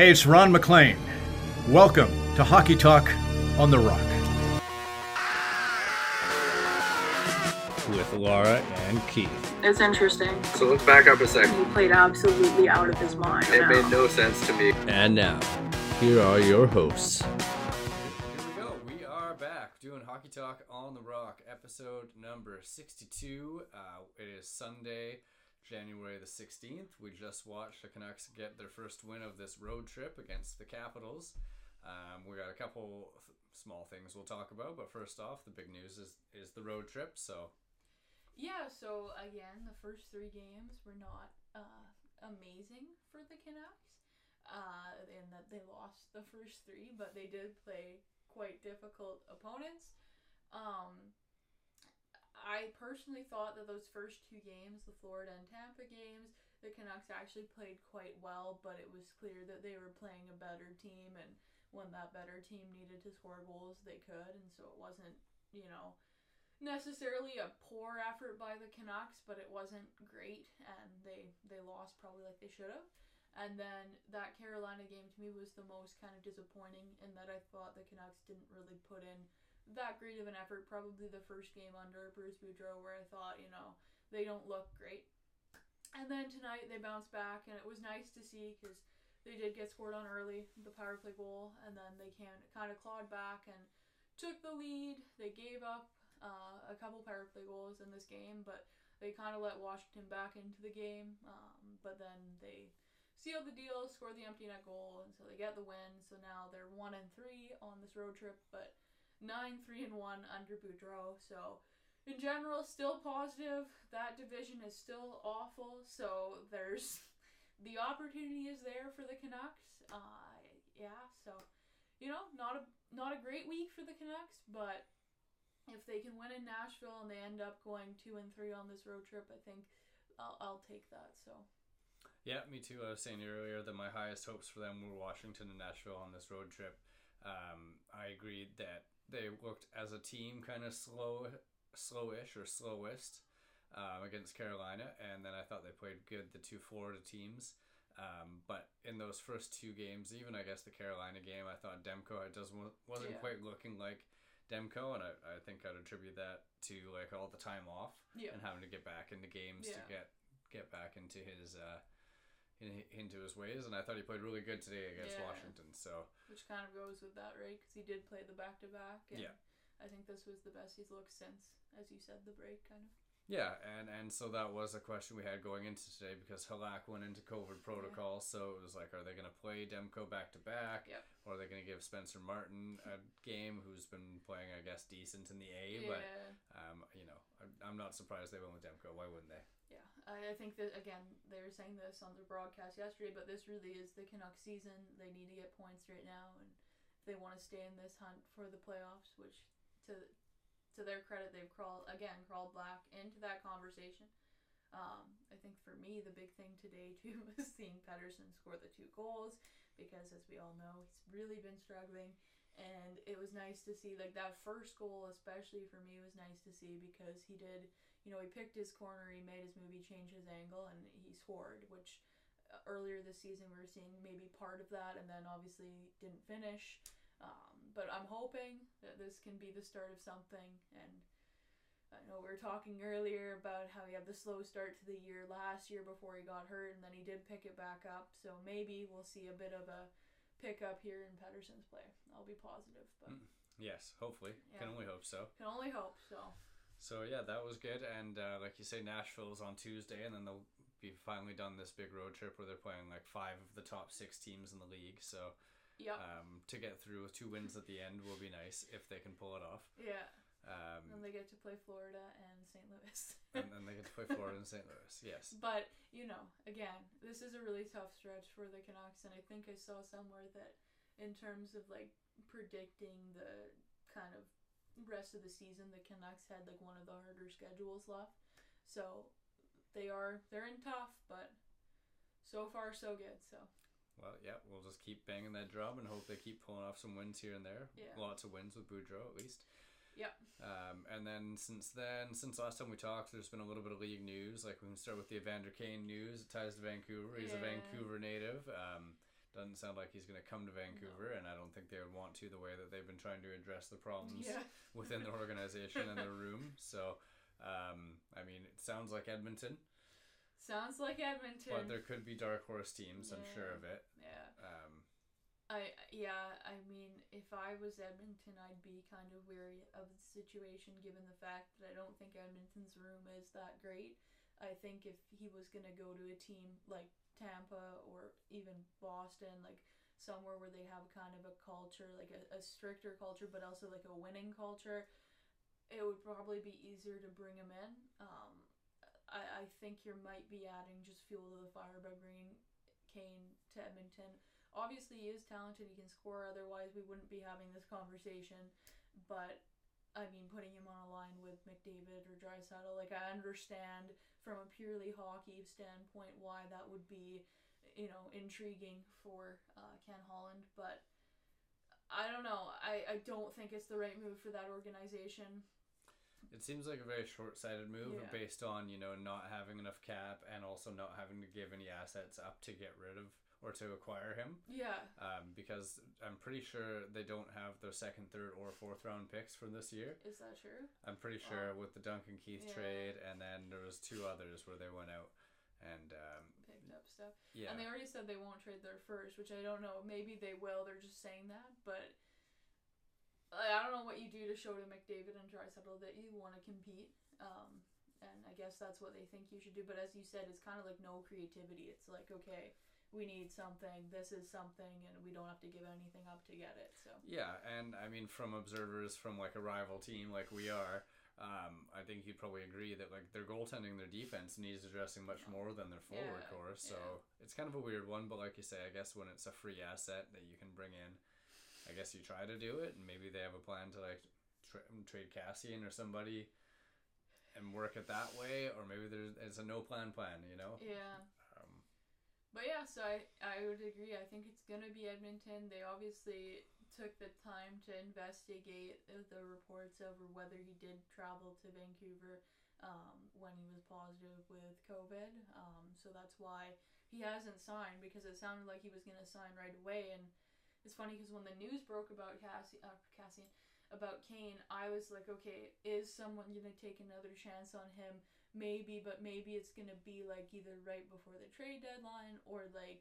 Hey, it's Ron MacLean. Welcome to Hockey Talk on the Rock. With Laura and Keith. It's interesting. So let's back up a second. He played absolutely out of his mind. It now. made no sense to me. And now, here are your hosts. Here we go. We are back doing Hockey Talk on the Rock, episode number 62. Uh, it is Sunday, January the 16th. We just watched the Canucks get their first win of this road trip against the Capitals. Um, we got a couple small things we'll talk about, but first off, the big news is, is the road trip. So, Yeah, so again, the first three games were not uh, amazing for the Canucks, uh, in that they lost the first three, but they did play quite difficult opponents. Um, I personally thought that those first two games, the Florida and Tampa games, the Canucks actually played quite well, but it was clear that they were playing a better team, and when that better team needed to score goals, they could, and so it wasn't, you know, necessarily a poor effort by the Canucks, but it wasn't great, and they they lost probably like they should have. And then that Carolina game to me was the most kind of disappointing in that I thought the Canucks didn't really put in that great of an effort. Probably the first game under Bruce Boudreau, where I thought, you know, they don't look great. And then tonight they bounced back, and it was nice to see because they did get scored on early, the power play goal, and then they can kind of clawed back and took the lead. They gave up uh, a couple power play goals in this game, but they kind of let Washington back into the game. Um, but then they sealed the deal, scored the empty net goal, and so they get the win. So now they're one and three on this road trip, but nine three and one under Boudreau. So in general, still positive. That division is still awful. So there's the opportunity is there for the Canucks. Uh, yeah. So you know, not a not a great week for the Canucks, but if they can win in Nashville and they end up going two and three on this road trip, I think I'll, I'll take that. So yeah, me too. I was saying earlier that my highest hopes for them were Washington and Nashville on this road trip. Um, I agreed that they looked as a team kind of slow, slowish or slowest um, against Carolina, and then I thought they played good the two Florida teams. Um, but in those first two games, even I guess the Carolina game, I thought Demko it doesn't wasn't Yeah. quite looking like Demko, and I, I think I'd attribute that to like all the time off Yeah. and having to get back into games to get get back into his uh, in, into his ways. And I thought he played really good today against Yeah. Washington. So which kind of goes with that, right? Because he did play the back to back. Yeah. I think this was the best he's looked since, as you said, the break kind of. Yeah, and and so that was a question we had going into today because Halak went into COVID protocol. So it was like, are they going to play Demko back to back? Yep. Or are they going to give Spencer Martin a game who's been playing, I guess, decent in the A? But um, you know, I'm- I'm not surprised they went with Demko. Why wouldn't they? Yeah, I, I think that again they were saying this on the broadcast yesterday, but this really is the Canucks season. They need to get points right now, and if they want to stay in this hunt for the playoffs, which to to their credit they've crawled again crawled back into that conversation. Um, I think for me the big thing today too was seeing Pettersson score the two goals because as we all know he's really been struggling. And it was nice to see, like that first goal, especially for me, was nice to see because he did you know, he picked his corner, he made his movie, change his angle, and he scored. Which uh, earlier this season we were seeing maybe part of that, and then obviously didn't finish. Um, but I'm hoping that this can be the start of something. And I know we were talking earlier about how he had the slow start to the year last year before he got hurt, and then he did pick it back up. So maybe we'll see a bit of a pickup here in Pettersson's play. I'll be positive, but Mm. Yes, hopefully. Can only hope so. can only hope. So So yeah, that was good. And uh, like you say, Nashville's on Tuesday, and then they'll be finally done this big road trip where they're playing like five of the top six teams in the league. So yep, um, to get through with two wins at the end will be nice if they can pull it off. yeah. Um, And they get to play Florida and St. Louis. and then they get to play Florida and St. Louis. Yes. But, you know, again, this is a really tough stretch for the Canucks, and I think I saw somewhere that in terms of like predicting the kind of rest of the season, the Canucks had like one of the harder schedules left. So they are they're in tough, but so far so good. So Well, yeah, we'll just keep banging that drum and hope they keep pulling off some wins here and there. Yeah. Lots of wins with Boudreau at least. Yeah. Um, and then since then, since last time we talked, there's been a little bit of league news. Like we can start with the Evander Kane news. It ties to Vancouver. He's a Vancouver native. Um, doesn't sound like he's going to come to Vancouver, and I don't think they would want to the way that they've been trying to address the problems Yeah. within the organization and the room. So, um, I mean, it sounds like Edmonton, Sounds like Edmonton. but there could be dark horse teams. I'm sure of it. yeah. Um, I yeah, I mean, if I was Edmonton, I'd be kind of wary of the situation given the fact that I don't think Edmonton's room is that great. I think if he was gonna go to a team like Tampa or even Boston, like somewhere where they have kind of a culture, like a, a stricter culture, but also like a winning culture, it would probably be easier to bring him in. Um, I, I think you might be adding just fuel to the fire by bringing Kane to Edmonton. Obviously he is talented he can score otherwise we wouldn't be having this conversation. But i mean putting him on a line with mcdavid or Draisaitl, like i understand from a purely hockey standpoint why that would be you know intriguing for uh, ken holland but i don't know. I, I don't think it's the right move for that organization It seems like a very short-sighted move Yeah. based on you know not having enough cap and also not having to give any assets up to get rid of or to acquire him. yeah Um, because I'm pretty sure they don't have their second, third, or fourth round picks for this year. is that true I'm pretty sure with the Duncan Keith Yeah. trade, and then there was two others where they went out, and um, picked up stuff yeah, And they already said they won't trade their first, which I don't know. Maybe they will. They're just saying that, but I I don't know what you do to show to McDavid and Draisaitl that you want to compete. Um, and I guess that's what they think you should do. But as you said, it's kind of like no creativity. It's like okay, we need something. This is something, and we don't have to give anything up to get it. So yeah, and I mean from observers from like a rival team like we are. Um, I think you'd probably agree that like their goaltending, their defense needs addressing much more than their forward Yeah, core. So yeah. it's kind of a weird one, but like you say, I guess when it's a free asset that you can bring in, I guess you try to do it, and maybe they have a plan to like tra- trade Kassian or somebody, and work it that way, or maybe there's it's a no plan plan, you know. yeah. Um, But yeah, so I, I would agree. I think it's going to be Edmonton. They obviously took the time to investigate uh, the reports over whether he did travel to Vancouver um, when he was positive with COVID. Um, so that's why he hasn't signed because it sounded like he was going to sign right away. And it's funny because when the news broke about Cassie, uh, Kassian, about Kane, I was like, okay, is someone going to take another chance on him? maybe but maybe it's gonna be like either right before the trade deadline or like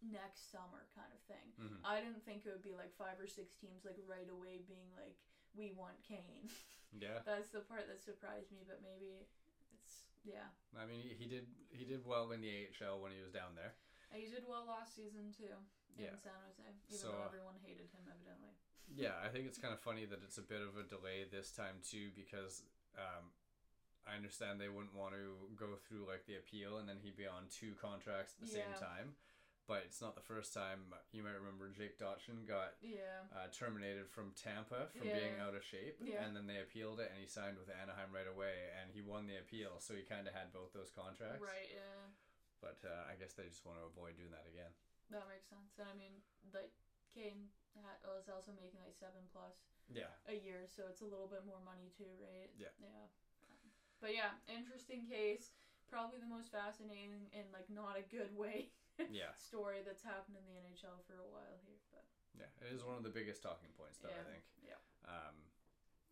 next summer kind of thing mhm. i didn't think it would be like five or six teams like right away being like we want kane Yeah, that's the part that surprised me but maybe it's yeah I mean he did he did well in the AHL when he was down there. And he did well last season too in Yeah. san jose even So, though uh, everyone hated him evidently Yeah, I think it's kind of funny that it's a bit of a delay this time too because um, I understand they wouldn't want to go through like the appeal and then he'd be on two contracts at the same time. But it's not the first time. You might remember Jake Dotchin got yeah uh, terminated from Tampa from being out of shape, Yeah. and then they appealed it, and he signed with Anaheim right away, and he won the appeal, so he kind of had both those contracts. right yeah But uh, I guess they just want to avoid doing that again. that makes sense and i mean like kane was also making like seven plus Yeah. a year, so it's a little bit more money too, right? Yeah. Yeah. Um, But yeah, interesting case. Probably the most fascinating and like not a good way Yeah. story that's happened in the NHL for a while here. But Yeah. It is one of the biggest talking points, though. yeah, I think. yeah, Um,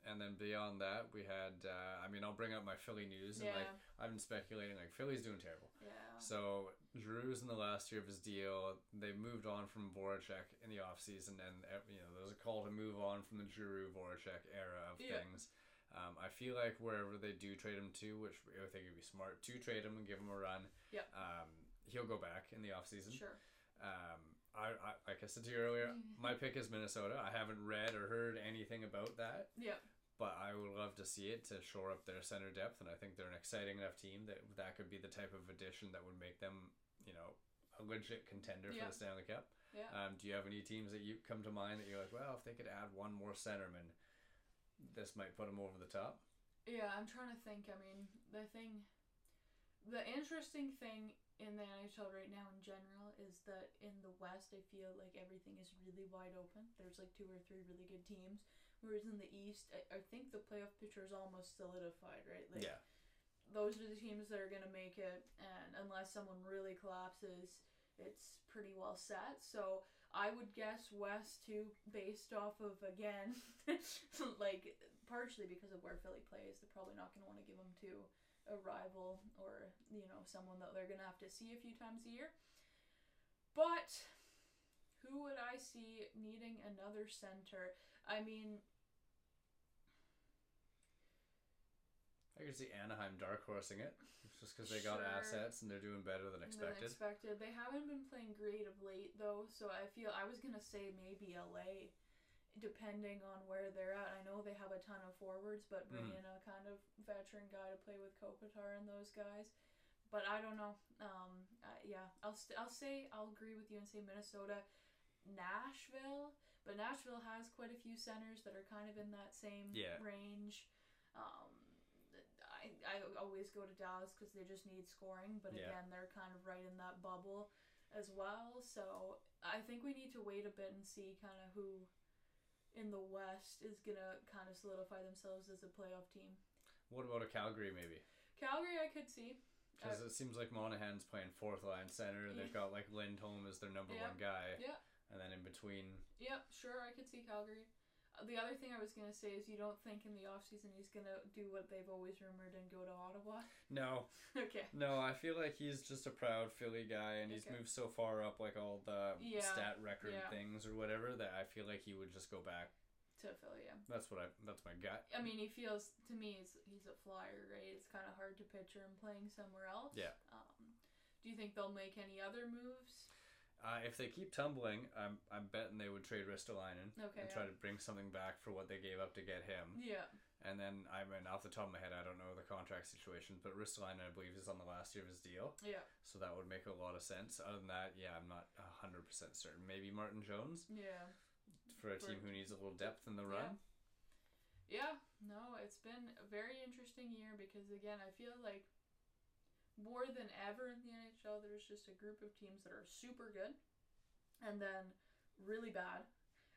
and then beyond that, we had. Uh, I mean, I'll bring up my Philly news, and yeah, like I've been speculating, like Philly's doing terrible. yeah, So Giroux's in the last year of his deal. They moved on from Voracek in the offseason, and uh, you know there was a call to move on from the Giroux Voracek era of Yeah. things. Um, I feel like wherever they do trade him to, which I think would be smart to trade him and give him a run. Yeah. Um, he'll go back in the offseason. sure. Um, I, I like I said to you earlier, my pick is Minnesota. I haven't read or heard anything about that, Yeah, but I would love to see it to shore up their center depth, and I think they're an exciting enough team that that could be the type of addition that would make them, you know, a legit contender Yeah. for the Stanley Cup. yeah. Um, do you have any teams that you come to mind that you're like, well, if they could add one more centerman, this might put them over the top? Yeah, I'm trying to think. I mean, the thing, the interesting thing in the NHL right now in general is that in the West, I feel like everything is really wide open. There's like two or three really good teams. Whereas in the East, I, I think the playoff picture is almost solidified, right? Like, yeah, those are the teams that are going to make it and unless someone really collapses it's pretty well set. So I would guess West too, based off of again, like partially because of where Philly plays. They're probably not going to want to give them to a rival or you know someone that they're going to have to see a few times a year. But who would I see needing another center? I mean, I could see Anaheim dark horsing it, just because they got Sure. assets and they're doing better than than expected. expected. They haven't been playing great of late though, so I feel I was gonna say maybe LA, depending on where they're at. I know they have a ton of forwards, but bring Mhm. in a kind of veteran guy to play with Kopitar and those guys. But I don't know. Um, uh, yeah, I'll st- I'll say I'll agree with you and say Minnesota, Nashville. But Nashville has quite a few centers that are kind of in that same Yeah. range. Um, I, I always go to Dallas because they just need scoring, but Yeah. again, they're kind of right in that bubble as well. So I think we need to wait a bit and see kind of who in the West is gonna kind of solidify themselves as a playoff team. What about a Calgary maybe? Calgary, I could see. Because it seems like Monahan's playing fourth line center, and they've got like Lindholm as their number Yeah. one guy, Yeah. and then in between, Yep, sure, I could see Calgary. The other thing I was gonna say is you don't think in the off season he's gonna do what they've always rumored and go to Ottawa? no, okay. no, I feel like he's just a proud Philly guy, and he's Okay. moved so far up like all the Yeah, stat record yeah. things or whatever that I feel like he would just go back. To Philly, yeah. That's what I. That's my gut. I mean, he feels to me he's, he's a flyer, right? It's kind of hard to picture him playing somewhere else. Yeah. Um, do you think they'll make any other moves? Uh, if they keep tumbling, I'm I'm betting they would trade Ristolainen Okay. and try to bring something back for what they gave up to get him. Yeah. And then I mean, off the top of my head, I don't know the contract situation, but Ristolainen, I believe, is on the last year of his deal, Yeah. so that would make a lot of sense. Other than that, yeah, I'm not hundred percent certain. Maybe Martin Jones Yeah. for a For- team who needs a little depth in the run. Yeah. No, it's been a very interesting year because again, I feel like more than ever in the NHL, there's just a group of teams that are super good, and then really bad,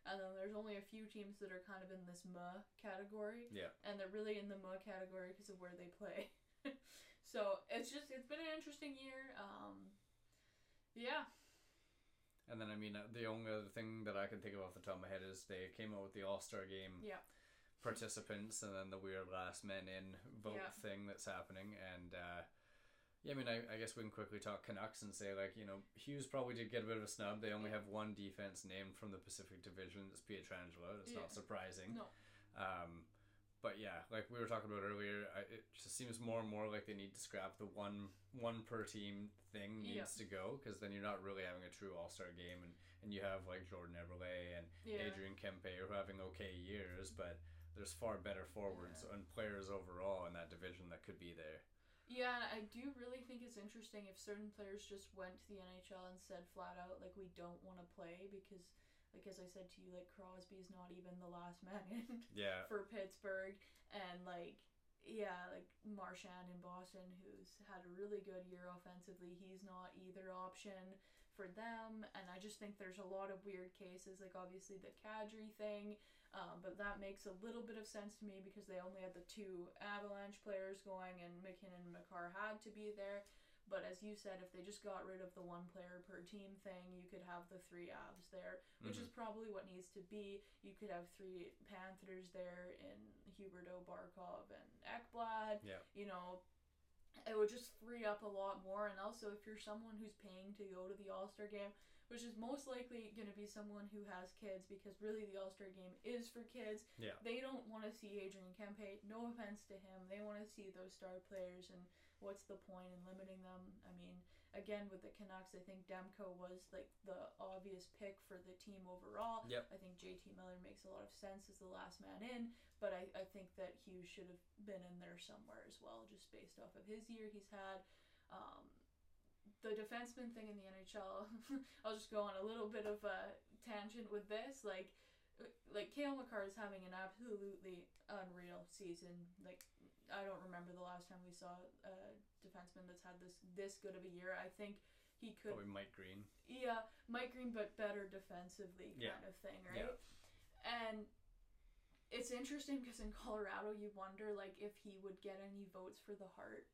and then there's only a few teams that are kind of in this muh category. Yeah. and they're really in the muh category because of where they play. so it's just it's been an interesting year. Um, yeah, And then I mean, uh, the only other thing that I can think of off the top of my head is they came out with the All Star Game yeah, participants and then the weird last men in vote Yeah. thing that's happening and uh yeah, I mean, I, I guess we can quickly talk Canucks and say, like, you know, Hughes probably did get a bit of a snub. They only have one defense named from the Pacific Division. It's Pietrangelo. It's Yeah. not surprising. no, Um, but yeah, like we were talking about earlier, I, it just seems more and more like they need to scrap the one one per team thing Yeah. needs to go because then you're not really having a true All Star game, and and you have like Jordan Eberle and yeah, Adrian Kempe who are having okay years, but there's far better forwards and players overall in that division that could be there. Yeah. And I do really think it's interesting if certain players just went to the NHL and said flat out like we don't want to play because, like as I said to you, like Crosby's not even the last man in. Yeah, for Pittsburgh and like yeah, like Marchand in Boston who's had a really good year offensively. He's not either option for them and I just think there's a lot of weird cases like obviously the Kadri thing um, but that makes a little bit of sense to me because they only had the two Avalanche players going and MacKinnon and Makar had to be there but as you said if they just got rid of the one player per team thing you could have the three Avs there which is probably what needs to be. You could have three Panthers there in Huberdeau, Barkov, and Ekblad. Yeah. You know, it would just free up a lot more. And also, if you're someone who's paying to go to the All Star game, which is most likely going to be someone who has kids, because really the All Star game is for kids. Yeah. They don't want to see Adrian Kempe. No offense to him. They want to see those star players. And what's the point in limiting them? I mean, again with the Canucks, I think Demko was like the obvious pick for the team overall. Yep. I think JT Miller makes a lot of sense as the last man in, but I, I think that Hughes should have been in there somewhere as well, just based off of his year he's had. Um, the defenseman thing in the NHL, I'll just go on a little bit of a tangent with this. Like, like Cale Makar is having an absolutely unreal season. Like, I don't remember the last time we saw a defenseman that's had this this good of a year. I think he could Probably Mike Green. yeah, Mike Green, but better defensively, kind Yeah. of thing, right? Yeah. And it's interesting because in Colorado, you wonder like if he would get any votes for the Hart,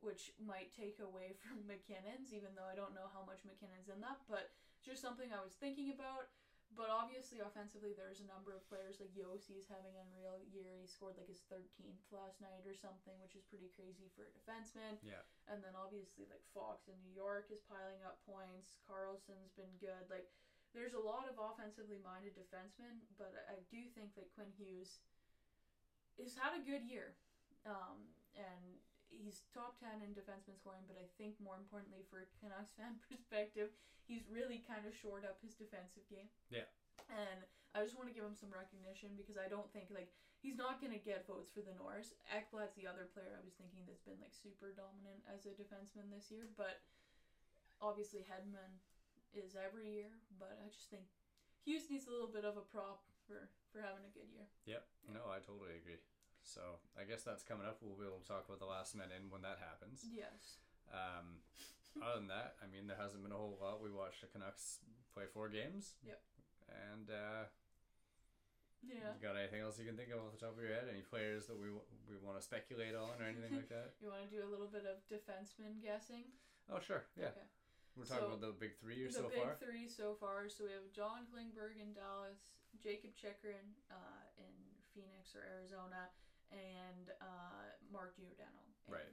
which might take away from MacKinnon's, even though I don't know how much MacKinnon's in that. But just something I was thinking about. But obviously, offensively, there's a number of players like Josi's having an unreal year. He scored like his 13th last night or something, which is pretty crazy for a defenseman. Yeah. And then obviously, like Fox in New York is piling up points. Carlson's been good. Like, there's a lot of offensively minded defensemen, but I I do think that Quinn Hughes has had a good year. Um, and he's top 10 in defenseman scoring, but I think more importantly, for a Canucks fan perspective, he's really kind of shored up his defensive game. Yeah. And I just want to give him some recognition because I don't think, like, he's not going to get votes for the Norris. Ekblad's the other player I was thinking that's been, like, super dominant as a defenseman this year, but obviously Hedman is every year, but I just think Hughes needs a little bit of a prop for, for having a good year. Yep. No, I totally agree. So I guess that's coming up. We'll be able to talk about the last men in when that happens. Yes. Um, other than that, I mean, there hasn't been a whole lot. We watched the Canucks play four games. Yep. And uh, Yeah. you got anything else you can think of off the top of your head? Any players that we we want to speculate on or anything like that? You want to do a little bit of defenseman guessing? Oh, sure. Yeah. Okay. We're talking So, about the big three or the so big far. three so far. So we have John Klingberg in Dallas, Jakob Chychrun uh, in Phoenix or Arizona, and uh, Mark Giordano in Right.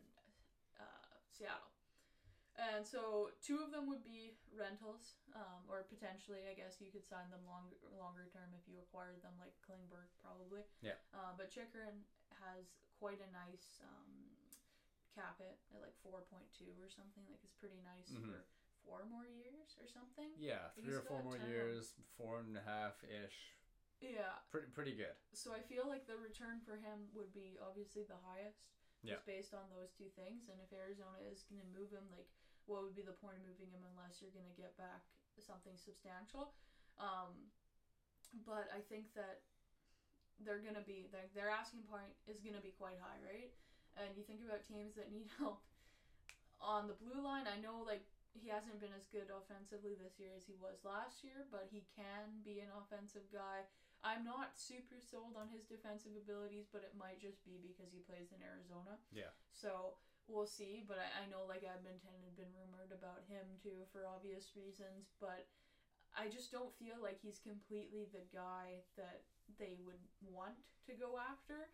uh, Seattle. And so two of them would be rentals, um, or potentially, I guess you could sign them longer longer term if you acquired them, like Klingberg probably. Yeah. Uh, but Chychrun has quite a nice um, cap it at like four point two or something. Like it's pretty nice Mhm. for four more years or something. Yeah, three or four more 10. years, four and a half ish. Yeah. Pretty pretty good. So I feel like the return for him would be obviously the highest. Yeah. Just based on those two things. And if Arizona is gonna move him, like what would be the point of moving him unless you're gonna get back something substantial? Um but I think that they're gonna be their their asking point is gonna be quite high, right? And you think about teams that need help on the blue line. I know like he hasn't been as good offensively this year as he was last year, but he can be an offensive guy. I'm not super sold on his defensive abilities, but it might just be because he plays in Arizona. Yeah. So we'll see. But I, I know like Edmonton had been rumored about him too for obvious reasons, but I just don't feel like he's completely the guy that they would want to go after.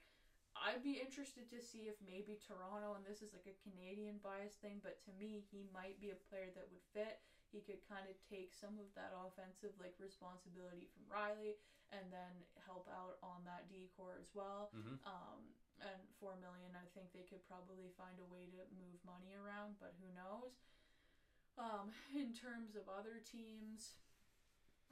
I'd be interested to see if maybe Toronto, and this is like a Canadian bias thing, but to me, he might be a player that would fit. He could kind of take some of that offensive like responsibility from Rielly, and then help out on that D-core as well. Mm-hmm. Um, and four million, I think they could probably find a way to move money around, but who knows? Um, in terms of other teams,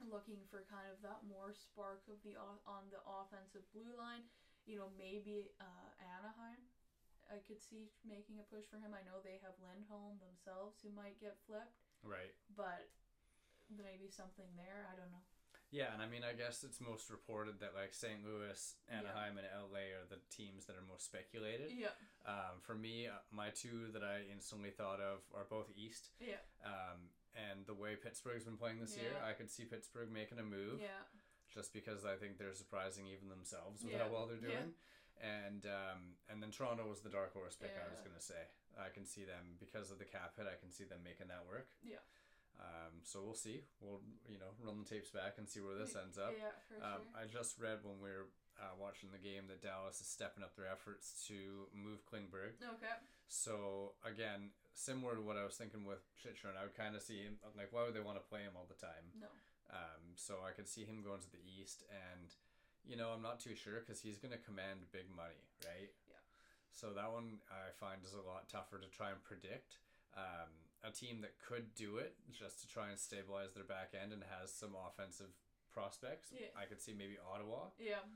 looking for kind of that more spark of the on the offensive blue line, you know, maybe uh, Anaheim. I could see making a push for him. I know they have Lindholm themselves who might get flipped, Right. but maybe something there. I don't know. Yeah, and I mean, I guess it's most reported that like St. Louis, Anaheim, and LA are the teams that are most speculated. Yeah, Um, for me, uh, my two that I instantly thought of are both East. yeah, Um, and the way Pittsburgh's been playing this year, I could see Pittsburgh making a move yeah, just because I think they're surprising even themselves with Yeah. how well they're Yeah. doing. And um, and then Toronto was the dark horse pick. I was gonna say I can see them because of the cap hit. I can see them making that work. Yeah. Um, so we'll see. We'll you know run the tapes back and see where this ends up. yeah, for Um, sure. I just read when we were uh, watching the game that Dallas is stepping up their efforts to move Klingberg. Okay. So again, similar to what I was thinking with Chychrun, I would kind of see him like why would they want to play him all the time? No. Um, so I could see him going to the East, and you know I'm not too sure because he's going to command big money, right? Yeah. So that one I find is a lot tougher to try and predict. Um, a team that could do it just to try and stabilize their back end and has some offensive prospects. Yeah. I could see maybe Ottawa, Yeah.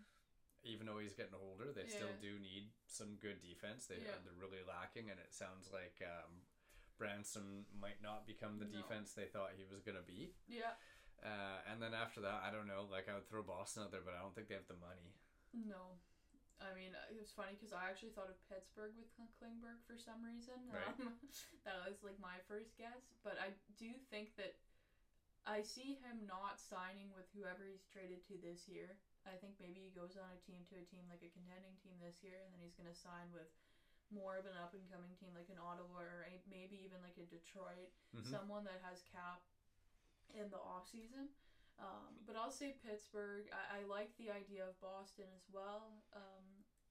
even though he's getting older, they still do need some good defense. They Yeah. they're really lacking, and it sounds like um, Brannstrom might not become the No. defense they thought he was gonna be. Yeah. Uh, and then after that, I don't know. Like I would throw Boston out there, but I don't think they have the money. No. I mean, it was funny because I actually thought of Pittsburgh with Klingberg for some reason. Right. Um, that was like my first guess. But I do think that I see him not signing with whoever he's traded to this year. I think maybe he goes on a team to a team like a contending team this year, and then he's going to sign with more of an up and coming team like an Ottawa or a, maybe even like a Detroit, Mhm. someone that has cap in the off season. Um, but I'll say Pittsburgh. I, I like the idea of Boston as well um,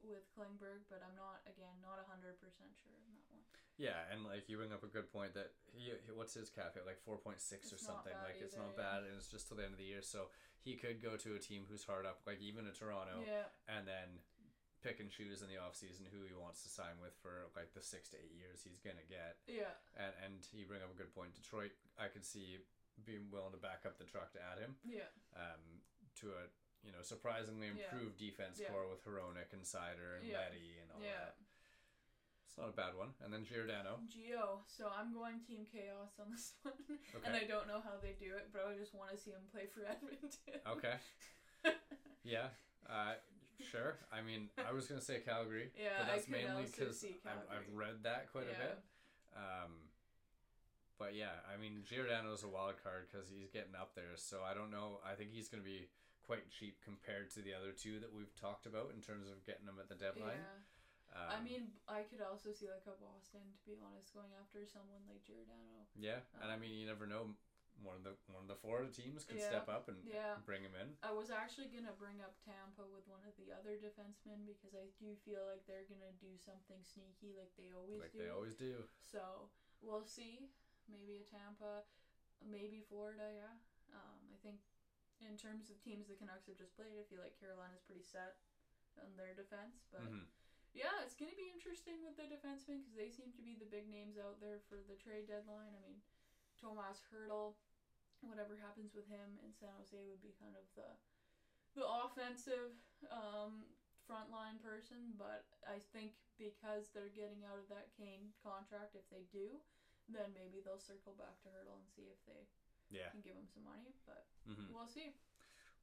with Klingberg, but I'm not again not hundred percent sure on that one. Yeah, and like you bring up a good point that he, what's his cap hit like four point six or something. Like it's not yeah. bad, and it's just till the end of the year, so he could go to a team who's hard up, like even a Toronto, Yeah, and then pick and choose in the off season who he wants to sign with for like the six to eight years he's gonna get. yeah, And and you bring up a good point. Detroit, I could see being willing to back up the truck to add him yeah, um, to a you know surprisingly Yeah. improved defense Yeah. core with Hronek and Seider and Yeah. Leddy and all yeah. that. It's not a bad one. And then Giordano. Gio. So I'm going Team Chaos on this one, Okay. and I don't know how they do it, but I just want to see him play for Edmonton. Okay. Yeah. Uh, sure. I mean, I was gonna say Calgary, Yeah, but that's mainly because I've, I've read that quite a bit. Um, but yeah, I mean, Giordano's a wild card because he's getting up there. So I don't know. I think he's gonna be quite cheap compared to the other two that we've talked about in terms of getting them at the deadline. Yeah. Um, I mean, I could also see like a Boston, to be honest, going after someone like Giordano. yeah, and I um, mean, you never know. One of the one of the Florida teams could Yeah. step up and Yeah. bring him in. I was actually gonna bring up Tampa with one of the other defensemen because I do feel like they're gonna do something sneaky like they always Like do. they always do. So we'll see. Maybe a Tampa, maybe Florida. Yeah. Um, I think in terms of teams the Canucks have just played, I feel like Carolina's pretty set on their defense. But hmm yeah, it's gonna be interesting with the defensemen because they seem to be the big names out there for the trade deadline. I mean, Tomas Hertl, whatever happens with him in San Jose would be kind of the the offensive um, frontline person. But I think because they're getting out of that Kane contract, if they do, then maybe they'll circle back to Hertl and see if they Yeah. can give him some money. But hmm we'll see.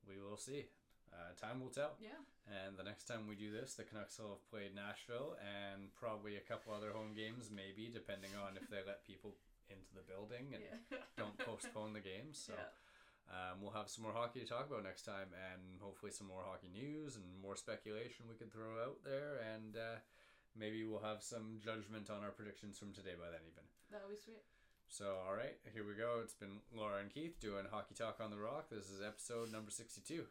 We will see. Uh, time will tell. Yeah. And the next time we do this, the Canucks will have played Nashville and probably a couple other home games, maybe, depending on if they let people into the building and Yeah. don't postpone the games. So yeah. um, we'll have some more hockey to talk about next time and hopefully some more hockey news and more speculation we could throw out there. And uh, maybe we'll have some judgment on our predictions from today by then, even. That would be sweet. So, all right, here we go. It's been Laura and Keith doing Hockey Talk on the Rock. This is episode number 62.